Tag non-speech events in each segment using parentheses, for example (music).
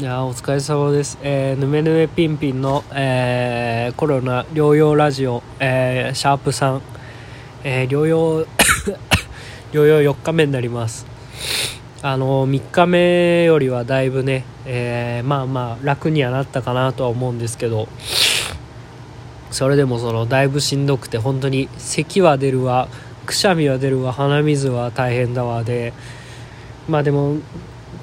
いやお疲れ様です。えー、ぬめぬめピンピンの、えーコロナ療養ラジオ、えーシャープ3、えー療養、(coughs) 療養4日目になります。あの、3日目よりはだいぶね、えーまあまあ楽にはなったかなとは思うんですけど、それでもその、だいぶしんどくて、本当に咳は出るわ、くしゃみは出るわ、鼻水は大変だわで、まあでも、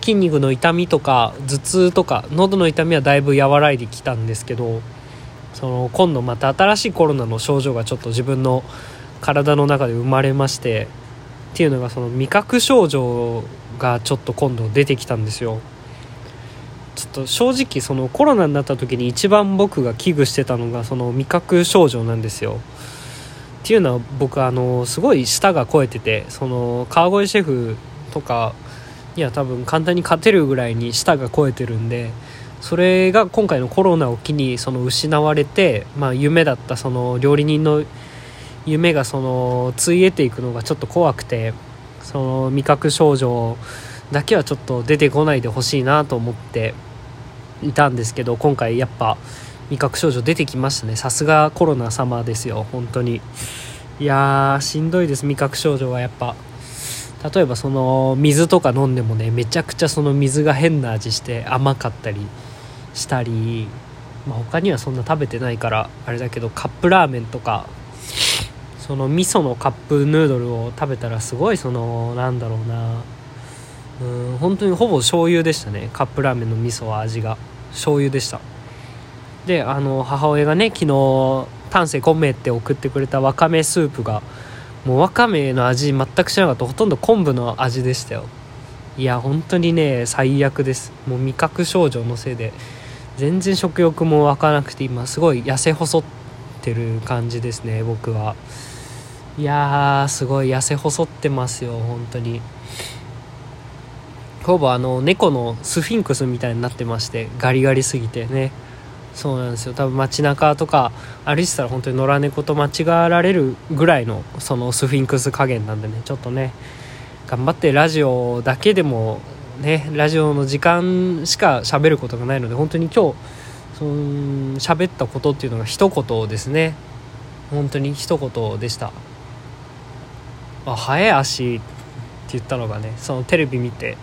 筋肉の痛みとか頭痛とか喉の痛みはだいぶ和らいできたんですけどその今度また新しいコロナの症状がちょっと自分の体の中で生まれましてっていうのがその味覚症状がちょっと今度出てきたんですよ。ちょっと正直そのコロナになった時に一番僕が危惧してたのがその味覚症状なんですよ。っていうのは僕あのすごい舌が肥えててその川越シェフとかいや多分簡単に勝てるぐらいに舌が肥えてるんでそれが今回のコロナを機にその失われて、まあ、夢だったその料理人の夢がそのついえていくのがちょっと怖くてその味覚症状だけはちょっと出てこないでほしいなと思っていたんですけど今回やっぱ味覚症状出てきましたね。さすがコロナ様ですよ本当に。いやーしんどいです。味覚症状はやっぱ。例えばその水とか飲んでもねめちゃくちゃその水が変な味して甘かったりしたり、まあ、他にはそんな食べてないからあれだけどカップラーメンとかその味噌のカップヌードルを食べたらすごいそのなんだろうなうん本当にほぼ醤油でしたね。カップラーメンの味噌は味が。醤油でした。であの母親がね昨日丹精込めて送ってくれたわかめスープがもうわかめの味全くしなかった。ほとんど昆布の味でしたよ。いや本当にね最悪です。もう味覚症状のせいで。全然食欲も湧かなくて今すごい痩せ細ってる感じですね僕は。いやーすごい痩せ細ってますよ本当に。ほぼあの猫のスフィンクスみたいになってましてガリガリすぎてね。そうなんですよ。多分街中とか歩いてたら本当に野良猫と間違わられるぐらいのそのスフィンクス加減なんでねちょっとね頑張ってラジオだけでもねラジオの時間しか喋ることがないので本当に今日その喋ったことっていうのが一言ですね。本当に一言でした。あ早い足って言ったのがねそのテレビ見て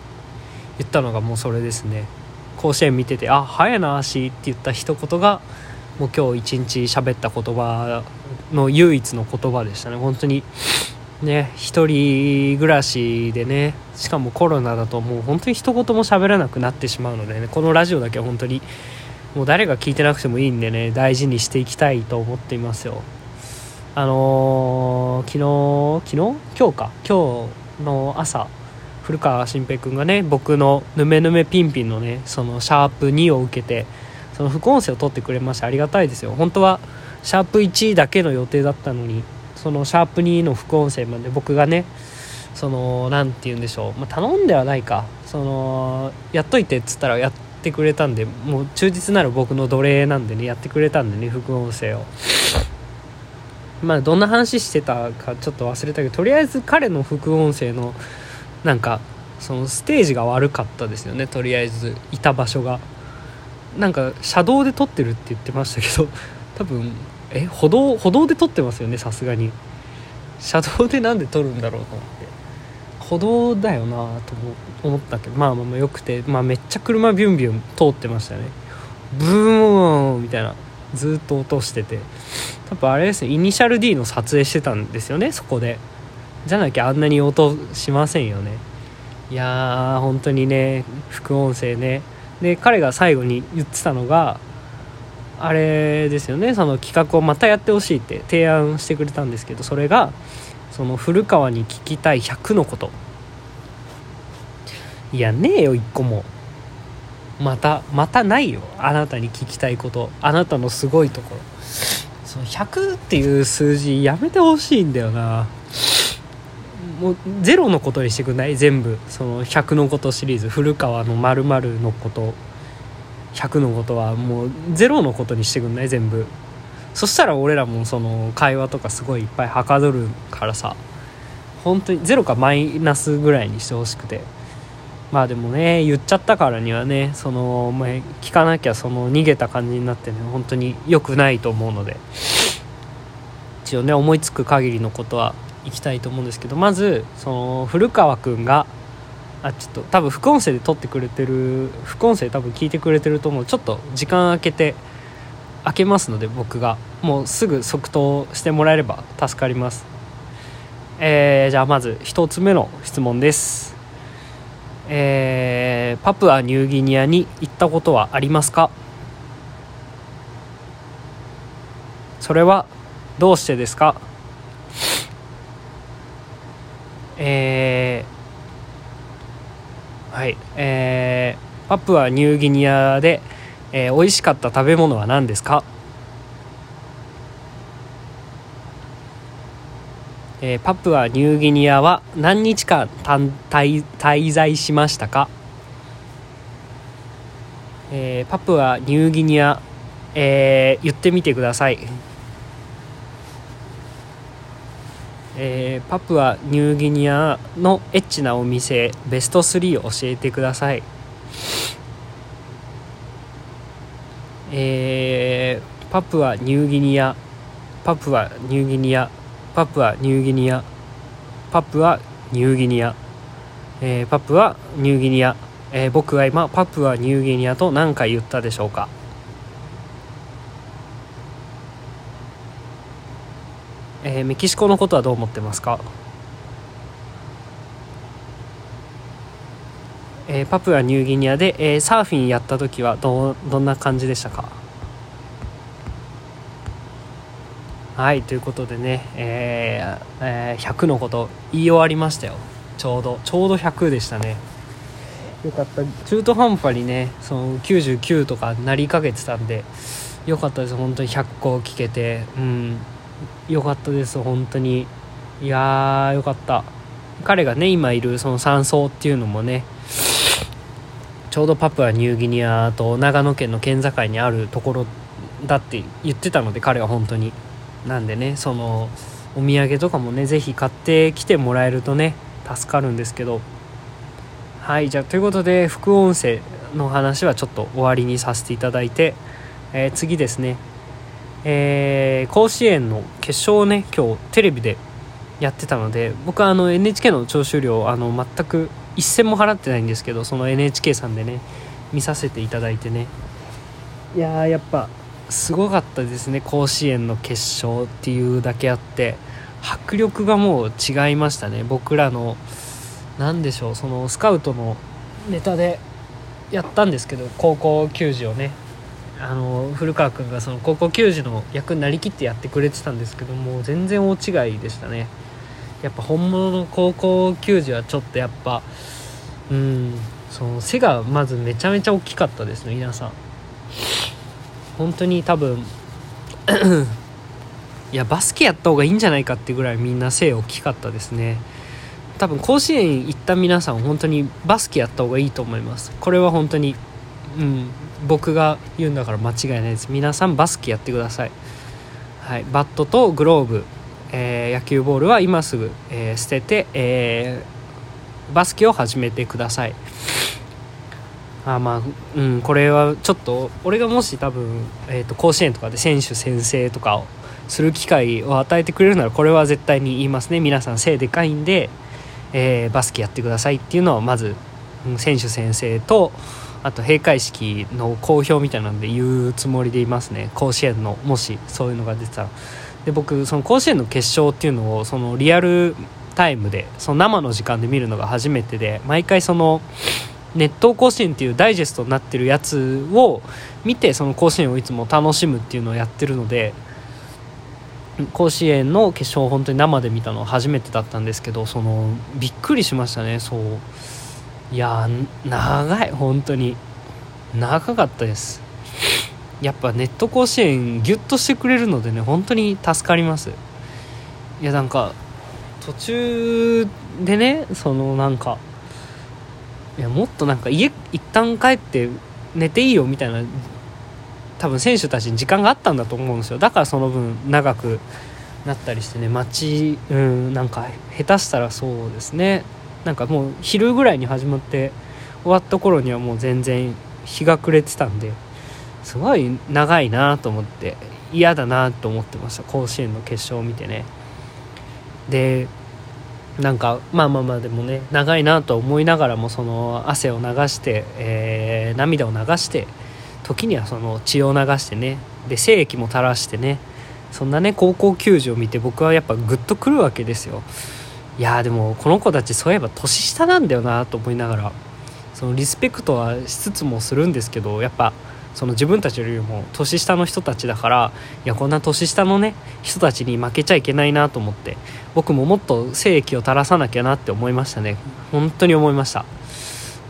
言ったのがもうそれですね。甲子園見てて「あ早いな足」って言った一言がもう今日一日喋った言葉の唯一の言葉でしたね。本当にね一人暮らしでねしかもコロナだともう本当に一言も喋らなくなってしまうのでねこのラジオだけは本当にもう誰が聞いてなくてもいいんでね大事にしていきたいと思っていますよ。あのー昨日昨日？今日か。今日の朝古川新平君がね僕の「ぬめぬめピンピン」のねそのシャープ2を受けてその副音声を取ってくれましてありがたいですよ。本当はシャープ1だけの予定だったのにそのシャープ2の副音声まで僕がねその何て言うんでしょう、まあ、頼んではないか。そのやっといてっつったらやってくれたんでもう忠実なる僕の奴隷なんでねやってくれたんでね副音声を。まあどんな話してたかちょっと忘れたけどとりあえず彼の副音声のなんかそのステージが悪かったですよねとりあえずいた場所が。なんか車道で撮ってるって言ってましたけど (laughs) 多分え歩道歩道で撮ってますよねさすがに。車道でなんで撮るんだろうと思って。歩道だよなと思ったけどまあまあまあよくて、まあ、めっちゃ車ビュンビュン通ってましたね。ブーンみたいなずっと落としてて。多分あれですねイニシャル D の撮影してたんですよねそこで。じゃなきゃあんなに音しませんよね。いやー本当にね副音声ね。で彼が最後に言ってたのがあれですよね。その企画をまたやってほしいって提案してくれたんですけどそれがその古川に聞きたい100のこと。いやねえよ1個も。またまたないよ。あなたに聞きたいこと。あなたのすごいところ。その100っていう数字やめてほしいんだよな。もうゼロのことにしてくんない？全部。その100のことシリーズ。古川の〇〇のこと。100のことはもうゼロのことにしてくんない？全部。そしたら俺らもその会話とかすごいいっぱいはかどるからさ。本当にゼロかマイナスぐらいにしてほしくて。まあでもね言っちゃったからにはねその、まあ、聞かなきゃその逃げた感じになってね本当に良くないと思うので。一応ね思いつく限りのことは行きたいと思うんですけどまずその古川君があちょっと多分副音声で撮ってくれてる副音声多分聞いてくれてると思う。ちょっと時間空けて開けますので僕が。もうすぐ即答してもらえれば助かります。えー、じゃあまず1つ目の質問です。えー、パプアニューギニアに行ったことはありますか？それはどうしてですか？えー、はいえー、パプアニューギニアで、えー、美味しかった食べ物は何ですか？えー、パプアニューギニアは何日間滞在しましたか、えー、パプアニューギニア、えー、言ってみてください、えー、パプアニューギニアのエッチなお店ベスト3を教えてください。えー、パプアニューギニアパプアニューギニアパプアニューギニアパプアニューギニア、えー、パプアニューギニア、えー、僕は今パプアニューギニアと何回言ったでしょうか？えー、メキシコのことはどう思ってますか？えー、パプアニューギニアで、えー、サーフィンやった時はどどんな感じでしたか？はいということでね、えーえー、100のこと言い終わりましたよ。ちょうどちょうど100でしたね。よかった。中途半端にねその99とかなりかけてたんでよかったです。本当に100個聞けて。うん。よかったです本当に。いやーよかった。彼がね今いるその山荘っていうのもねちょうどパプアニューギニアと長野県の県境にあるところだって言ってたので彼は本当に。なんでねそのお土産とかもね是非買ってきてもらえるとね助かるんですけど。はいじゃあということで副音声の話はちょっと終わりにさせていただいて、えー、次ですね。えー、甲子園の決勝をね今日テレビでやってたので僕はあの NHK の聴取料あの全く一銭も払ってないんですけどその NHK さんでね見させていただいてね。いややっぱすごかったですね甲子園の決勝っていうだけあって。迫力がもう違いましたね。僕らの何でしょうそのスカウトのネタでやったんですけど高校球児をねあの古川君がその高校球児の役になりきってやってくれてたんですけども全然大違いでしたね。やっぱ本物の高校球児はちょっとやっぱうんその背がまずめちゃめちゃ大きかったですね皆さん。本当に多分 (clears throat) いやバスケやった方がいいんじゃないかってぐらいみんな背大きかったですね。多分甲子園行った皆さん本当にバスケやった方がいいと思います。これは本当にうん。僕が言うんだから間違いないです。皆さんバスケやってください。はい。バットとグローブ、えー、野球ボールは今すぐ、えー、捨てて、えー、バスケを始めてください。あまあうんこれはちょっと俺がもし多分、えーと、甲子園とかで選手宣誓とかをする機会を与えてくれるならこれは絶対に言いますね。皆さん背でかいんで、えー、バスケやってくださいっていうのはまず、うん、選手宣誓とあと閉会式の公表みたいなので言うつもりでいますね。甲子園のもしそういうのが出てたら。で僕その甲子園の決勝っていうのをそのリアルタイムでその生の時間で見るのが初めてで毎回その熱湯甲子園っていうダイジェストになってるやつを見てその甲子園をいつも楽しむっていうのをやってるので甲子園の決勝を本当に生で見たのは初めてだったんですけどそのびっくりしましたね。そう。いや長い本当に。長かったです。やっぱネット甲子園ギュッとしてくれるのでね本当に助かります。いやなんか途中でねそのなんかいやもっとなんか家一旦帰って寝ていいよみたいな多分選手たちに時間があったんだと思うんですよ。だからその分長くなったりしてね街うんなんか下手したらそうですね。なんかもう昼ぐらいに始まって終わった頃にはもう全然日が暮れてたんですごい長いなと思って嫌だなと思ってました甲子園の決勝を見てね。でなんかまあまあまあでもね長いなと思いながらもその汗を流して、えー、涙を流して時にはその血を流してね。で精液も垂らしてね。そんなね高校球児を見て僕はやっぱグッとくるわけですよ。いやでもこの子たちそういえば年下なんだよなと思いながらそのリスペクトはしつつもするんですけどやっぱその自分たちよりも年下の人たちだからいやこんな年下のね人たちに負けちゃいけないなと思って僕ももっと精液を垂らさなきゃなって思いましたね。本当に思いました。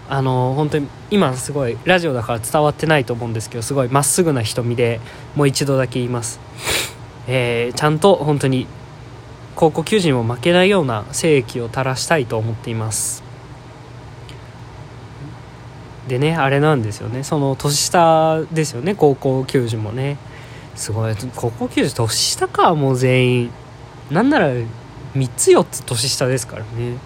あの本当に今すごいラジオだから伝わってないと思うんですけどすごいまっすぐな瞳でもう一度だけ言います、えー、ちゃんと本当に高校球児にも負けないような精液を垂らしたいと思っています。でねあれなんですよね。その年下ですよね。高校球児もね。すごい。高校球児年下か。もう全員。なんなら3つ4つ年下ですからね。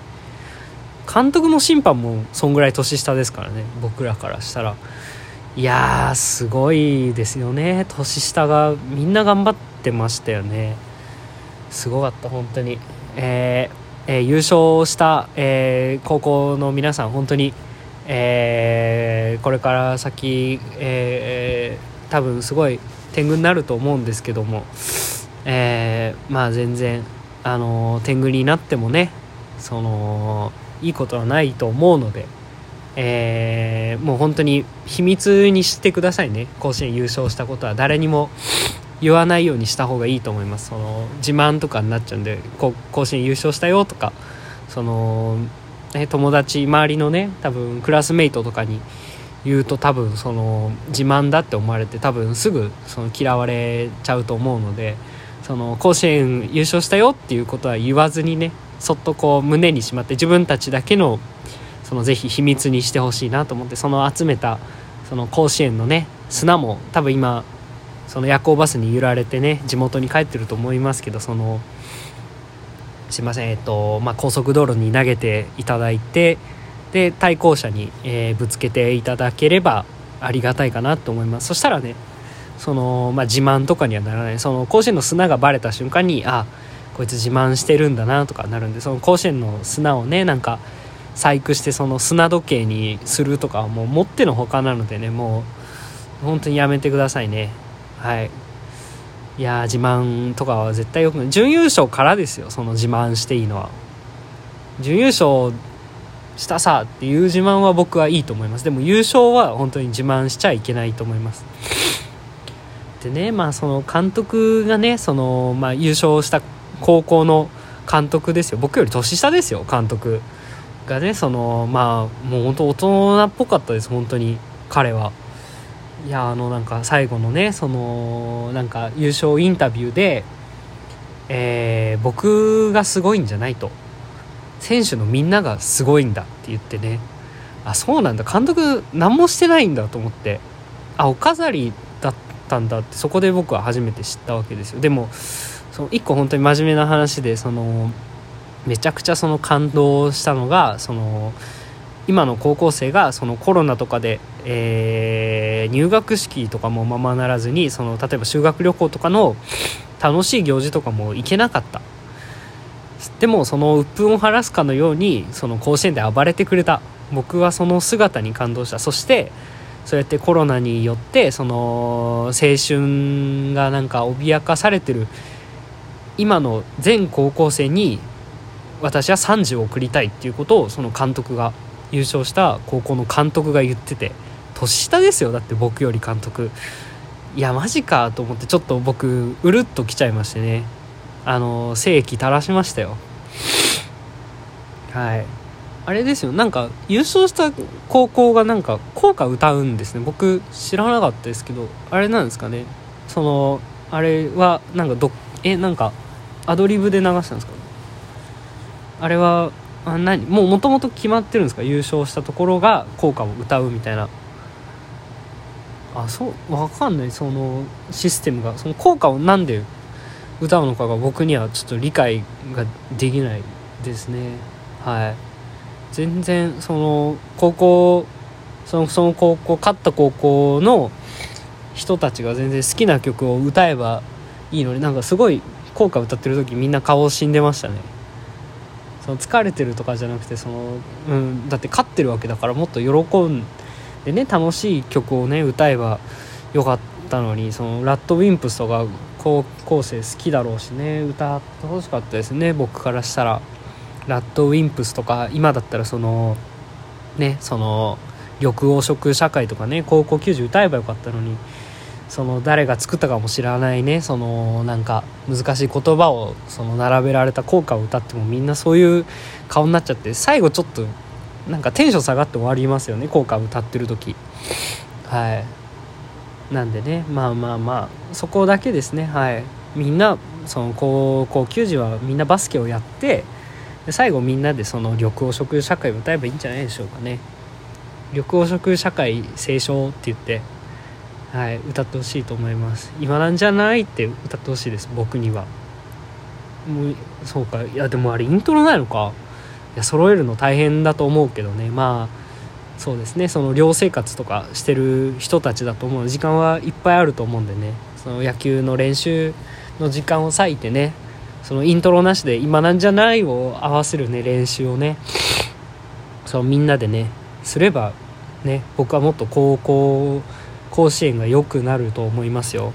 監督も審判もそんぐらい年下ですからね。僕らからしたら。いやーすごいですよね。年下がみんな頑張ってましたよね。すごかった本当に。えー、えー、優勝した、えー、高校の皆さん本当にえ、これから先、え、多分すごい天狗になると思うんですけども、え、まあ全然、あの天狗になってもねそのいいことはないと思うので、え、もう本当に秘密にしてくださいね。甲子園優勝したことは誰にも言わないようにした方がいいと思います。その自慢とかになっちゃうんで甲子園優勝したよとかそのね、友達周りのね多分クラスメイトとかに言うと多分その自慢だって思われて多分すぐその嫌われちゃうと思うのでその甲子園優勝したよっていうことは言わずにねそっとこう胸にしまって自分たちだけのそのぜひ秘密にしてほしいなと思ってその集めたその甲子園のね砂も多分今その夜行バスに揺られてね地元に帰ってると思いますけどそのすいません、えっとまあ、高速道路に投げていただいてで対向車に、えー、ぶつけていただければありがたいかなと思います。そしたらねその、まあ、自慢とかにはならない。その甲子園の砂がバレた瞬間にあこいつ自慢してるんだなとかなるんでその甲子園の砂をねなんか細工してその砂時計にするとかはもうもってのほかなのでねもう本当にやめてくださいね。はい。いや自慢とかは絶対よくない。準優勝からですよその自慢していいのは。準優勝したさっていう自慢は僕はいいと思います。でも優勝は本当に自慢しちゃいけないと思います。でねまあその監督がねその、まあ、優勝した高校の監督ですよ。僕より年下ですよ監督がねそのまあもう本当大人っぽかったです本当に彼は。いやあのなんか最後のねそのなんか優勝インタビューで、えー、僕がすごいんじゃないと。選手のみんながすごいんだって言ってね。あそうなんだ。監督何もしてないんだと思って。あお飾りだったんだってそこで僕は初めて知ったわけですよ。でもその一個本当に真面目な話でそのめちゃくちゃその感動したのがその今の高校生がそのコロナとかで、えー、入学式とかもままならずにその例えば修学旅行とかの楽しい行事とかも行けなかった。でもその鬱憤を晴らすかのようにその甲子園で暴れてくれた。僕はその姿に感動した。そしてそうやってコロナによってその青春がなんか脅かされてる。今の全高校生に私は賛辞を送りたいっていうことをその監督が優勝した高校の監督が言ってて年下ですよ。だって僕より監督。いやマジかと思ってちょっと僕うるっときちゃいましてね。あの精液垂らしましたよ。はい。あれですよ。なんか優勝した高校がなんか校歌歌うんですね。僕知らなかったですけどあれなんですかね。そのあれはなんかどえなんかアドリブで流したんですか？あれはあ何もうもともと決まってるんですか？優勝したところが効果を歌うみたいな。あそう分かんない。そのシステムが。その効果を何で歌うのかが僕にはちょっと理解ができないですね。はい。全然その高校そのその高校勝った高校の人たちが全然好きな曲を歌えばいいのになんかすごい校歌歌ってる時みんな顔死んでましたね。その疲れてるとかじゃなくてその、うん、だって勝ってるわけだからもっと喜んでね楽しい曲をね歌えばよかったのにそのラッドウィンプスとか高校生好きだろうしね歌ってほしかったですね僕からしたら。ラッドウィンプスとか今だったらそのねその緑黄色社会とかね高校球児歌えばよかったのに。その誰が作ったかも知らないねそのなんか難しい言葉をその並べられた効果を歌ってもみんなそういう顔になっちゃって最後ちょっとなんかテンション下がって終わりますよね効果を歌ってる時。はい。なんでねまあまあまあそこだけですね。はい。みんなその高校球児はみんなバスケをやってで最後みんなでその緑黄色社会を歌えばいいんじゃないでしょうかね。緑黄色社会斉唱って言ってはい、歌ってほしいと思います。今なんじゃないって歌ってほしいです僕には。もうそうか。いやでもあれイントロないのか。いや揃えるの大変だと思うけどね。まあそうですね。その寮生活とかしてる人たちだと思う。時間はいっぱいあると思うんでね。その野球の練習の時間を割いてね。そのイントロなしで「今なんじゃない?」を合わせるね練習をね。そうみんなでね。すればね僕はもっと高校甲子園が良くなると思いますよ。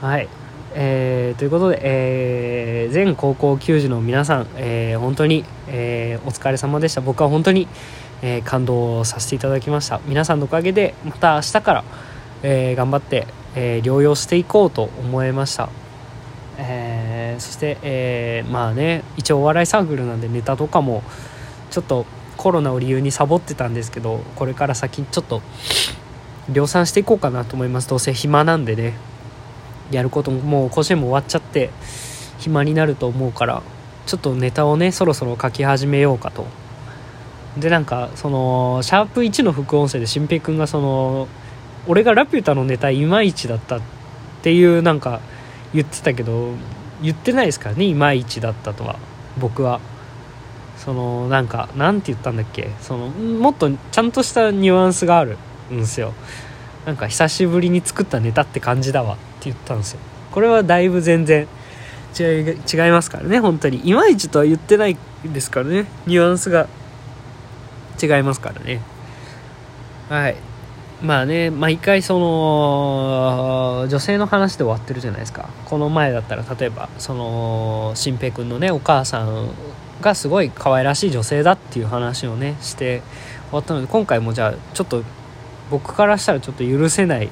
はい、えー、ということで、えー、全高校球児の皆さん、えー、本当に、えー、お疲れ様でした。僕は本当に、え、感動させていただきました。皆さんのおかげでまた明日から、え、頑張って、え、療養していこうと思いました、え、そして、え、まあね一応お笑いサークルなんでネタとかもちょっとコロナを理由にサボってたんですけどこれから先ちょっと量産していこうかなと思います。どうせ暇なんでね。やることももう甲子園も終わっちゃって暇になると思うからちょっとネタをねそろそろ書き始めようかと。でなんかそのシャープ1の副音声で新平君がその俺がラピュタのネタいまいちだったっていうなんか言ってたけど言ってないですからねいまいちだったとは僕は。そのなんかなんて言ったんだっけ？そのもっとちゃんとしたニュアンスがある。んですよ。なんか久しぶりに作ったネタって感じだわって言ったんですよ。これはだいぶ全然違い違いますからね本当に。いまいちとは言ってないですからね。ニュアンスが違いますからね。はい。まあね毎回その女性の話で終わってるじゃないですか。この前だったら例えばその新平君のねお母さんがすごい可愛らしい女性だっていう話をねして終わったので今回もじゃあちょっと僕からしたらちょっと許せない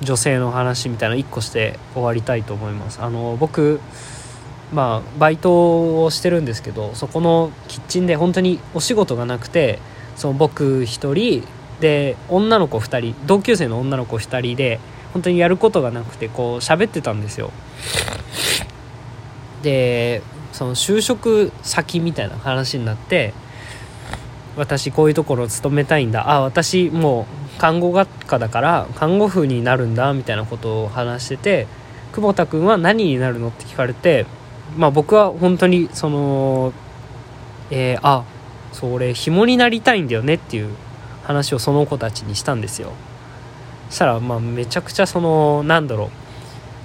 女性の話みたいな1個して終わりたいと思います。あの僕まあバイトをしてるんですけどそこのキッチンで本当にお仕事がなくてその僕1人で女の子2人同級生の女の子2人で本当にやることがなくてこう喋ってたんですよ。でその就職先みたいな話になって私こういうところ勤めたいんだ。あ私もう看護学科だから看護婦になるんだみたいなことを話してて久保田君は何になるのって聞かれてまあ僕は本当にそのえー、あそれ紐になりたいんだよねっていう話をその子たちにしたんですよ。そしたらまあめちゃくちゃそのなんだろ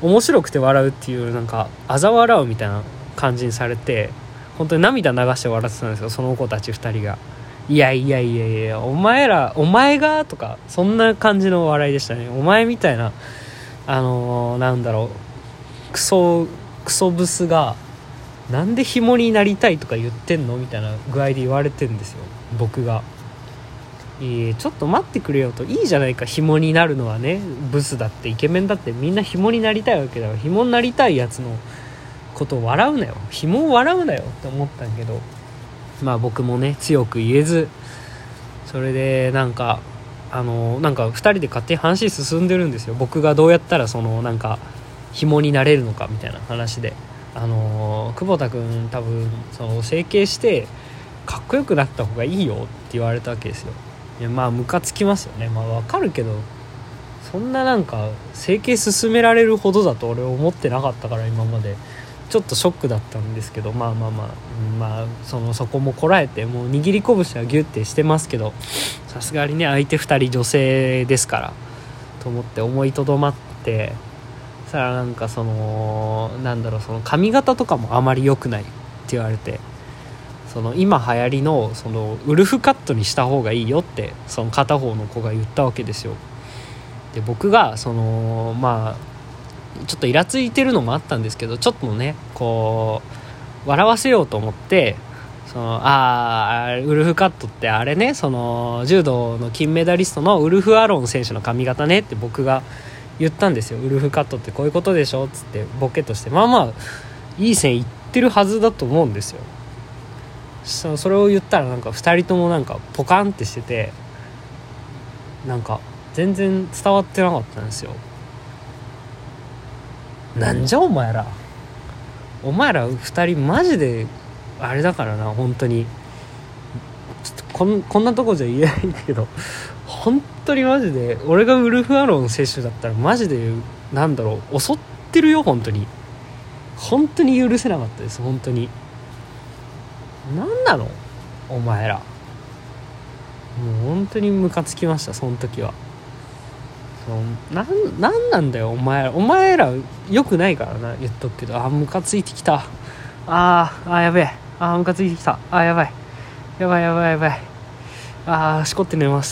う面白くて笑うっていうなんか嘲笑うみたいな感じにされて本当に涙流して笑ってたんですよその子たち2人が。いやいやいやいやお前らお前がとかそんな感じの笑いでしたね。お前みたいなあのー、なんだろうクソクソブスがなんで紐になりたいとか言ってんの？みたいな具合で言われてんですよ。僕が。いいちょっと待ってくれよと。いいじゃないか紐になるのはね。ブスだってイケメンだってみんな紐になりたいわけだから紐になりたいやつのことを笑うなよ。紐を笑うなよって思ったんけど。まあ僕もね強く言えずそれでなんかあのなんか2人で勝手に話進んでるんですよ。僕がどうやったらそのなんか紐になれるのかみたいな話で。あの久保田君多分その整形してかっこよくなった方がいいよって言われたわけですよ。いやまあムカつきますよね。まあわかるけどそんななんか整形進められるほどだと俺思ってなかったから今まで。ちょっとショックだったんですけどまあまあまあ、まあ、そのそこもこらえてもう握り拳はギュッてしてますけどさすがにね相手2人女性ですからと思って思いとどまってさらなんかそのなんだろうその髪型とかもあまり良くないって言われてその今流行りのそのウルフカットにした方がいいよってその片方の子が言ったわけですよ。で僕がそのまあちょっとイラついてるのもあったんですけどちょっとねこう笑わせようと思ってそのあウルフカットってあれねその柔道の金メダリストのウルフ・アロン選手の髪型ねって僕が言ったんですよ。ウルフカットってこういうことでしょっつってボケとして。まあまあいい線いってるはずだと思うんですよ。それを言ったらなんか2人ともなんかポカンってしててなんか全然伝わってなかったんですよ。なんじゃお前ら。お前ら2人マジであれだからな本当に。ちょっとこんこんなとこじゃ言えないんだけど。本当にマジで俺がウルフ・アロン選手だったらマジでなんだろう襲ってるよ本当に。本当に許せなかったです本当に。何なの？お前ら。もう本当にムカつきましたその時は。そうなんなんなんだよお前ら。お前らよくないからな。言っとくけど。あムカついてきた。あーあやべえ。あムカついてきた。あやばい。やばいやばいやばい。ああしこって寝ます。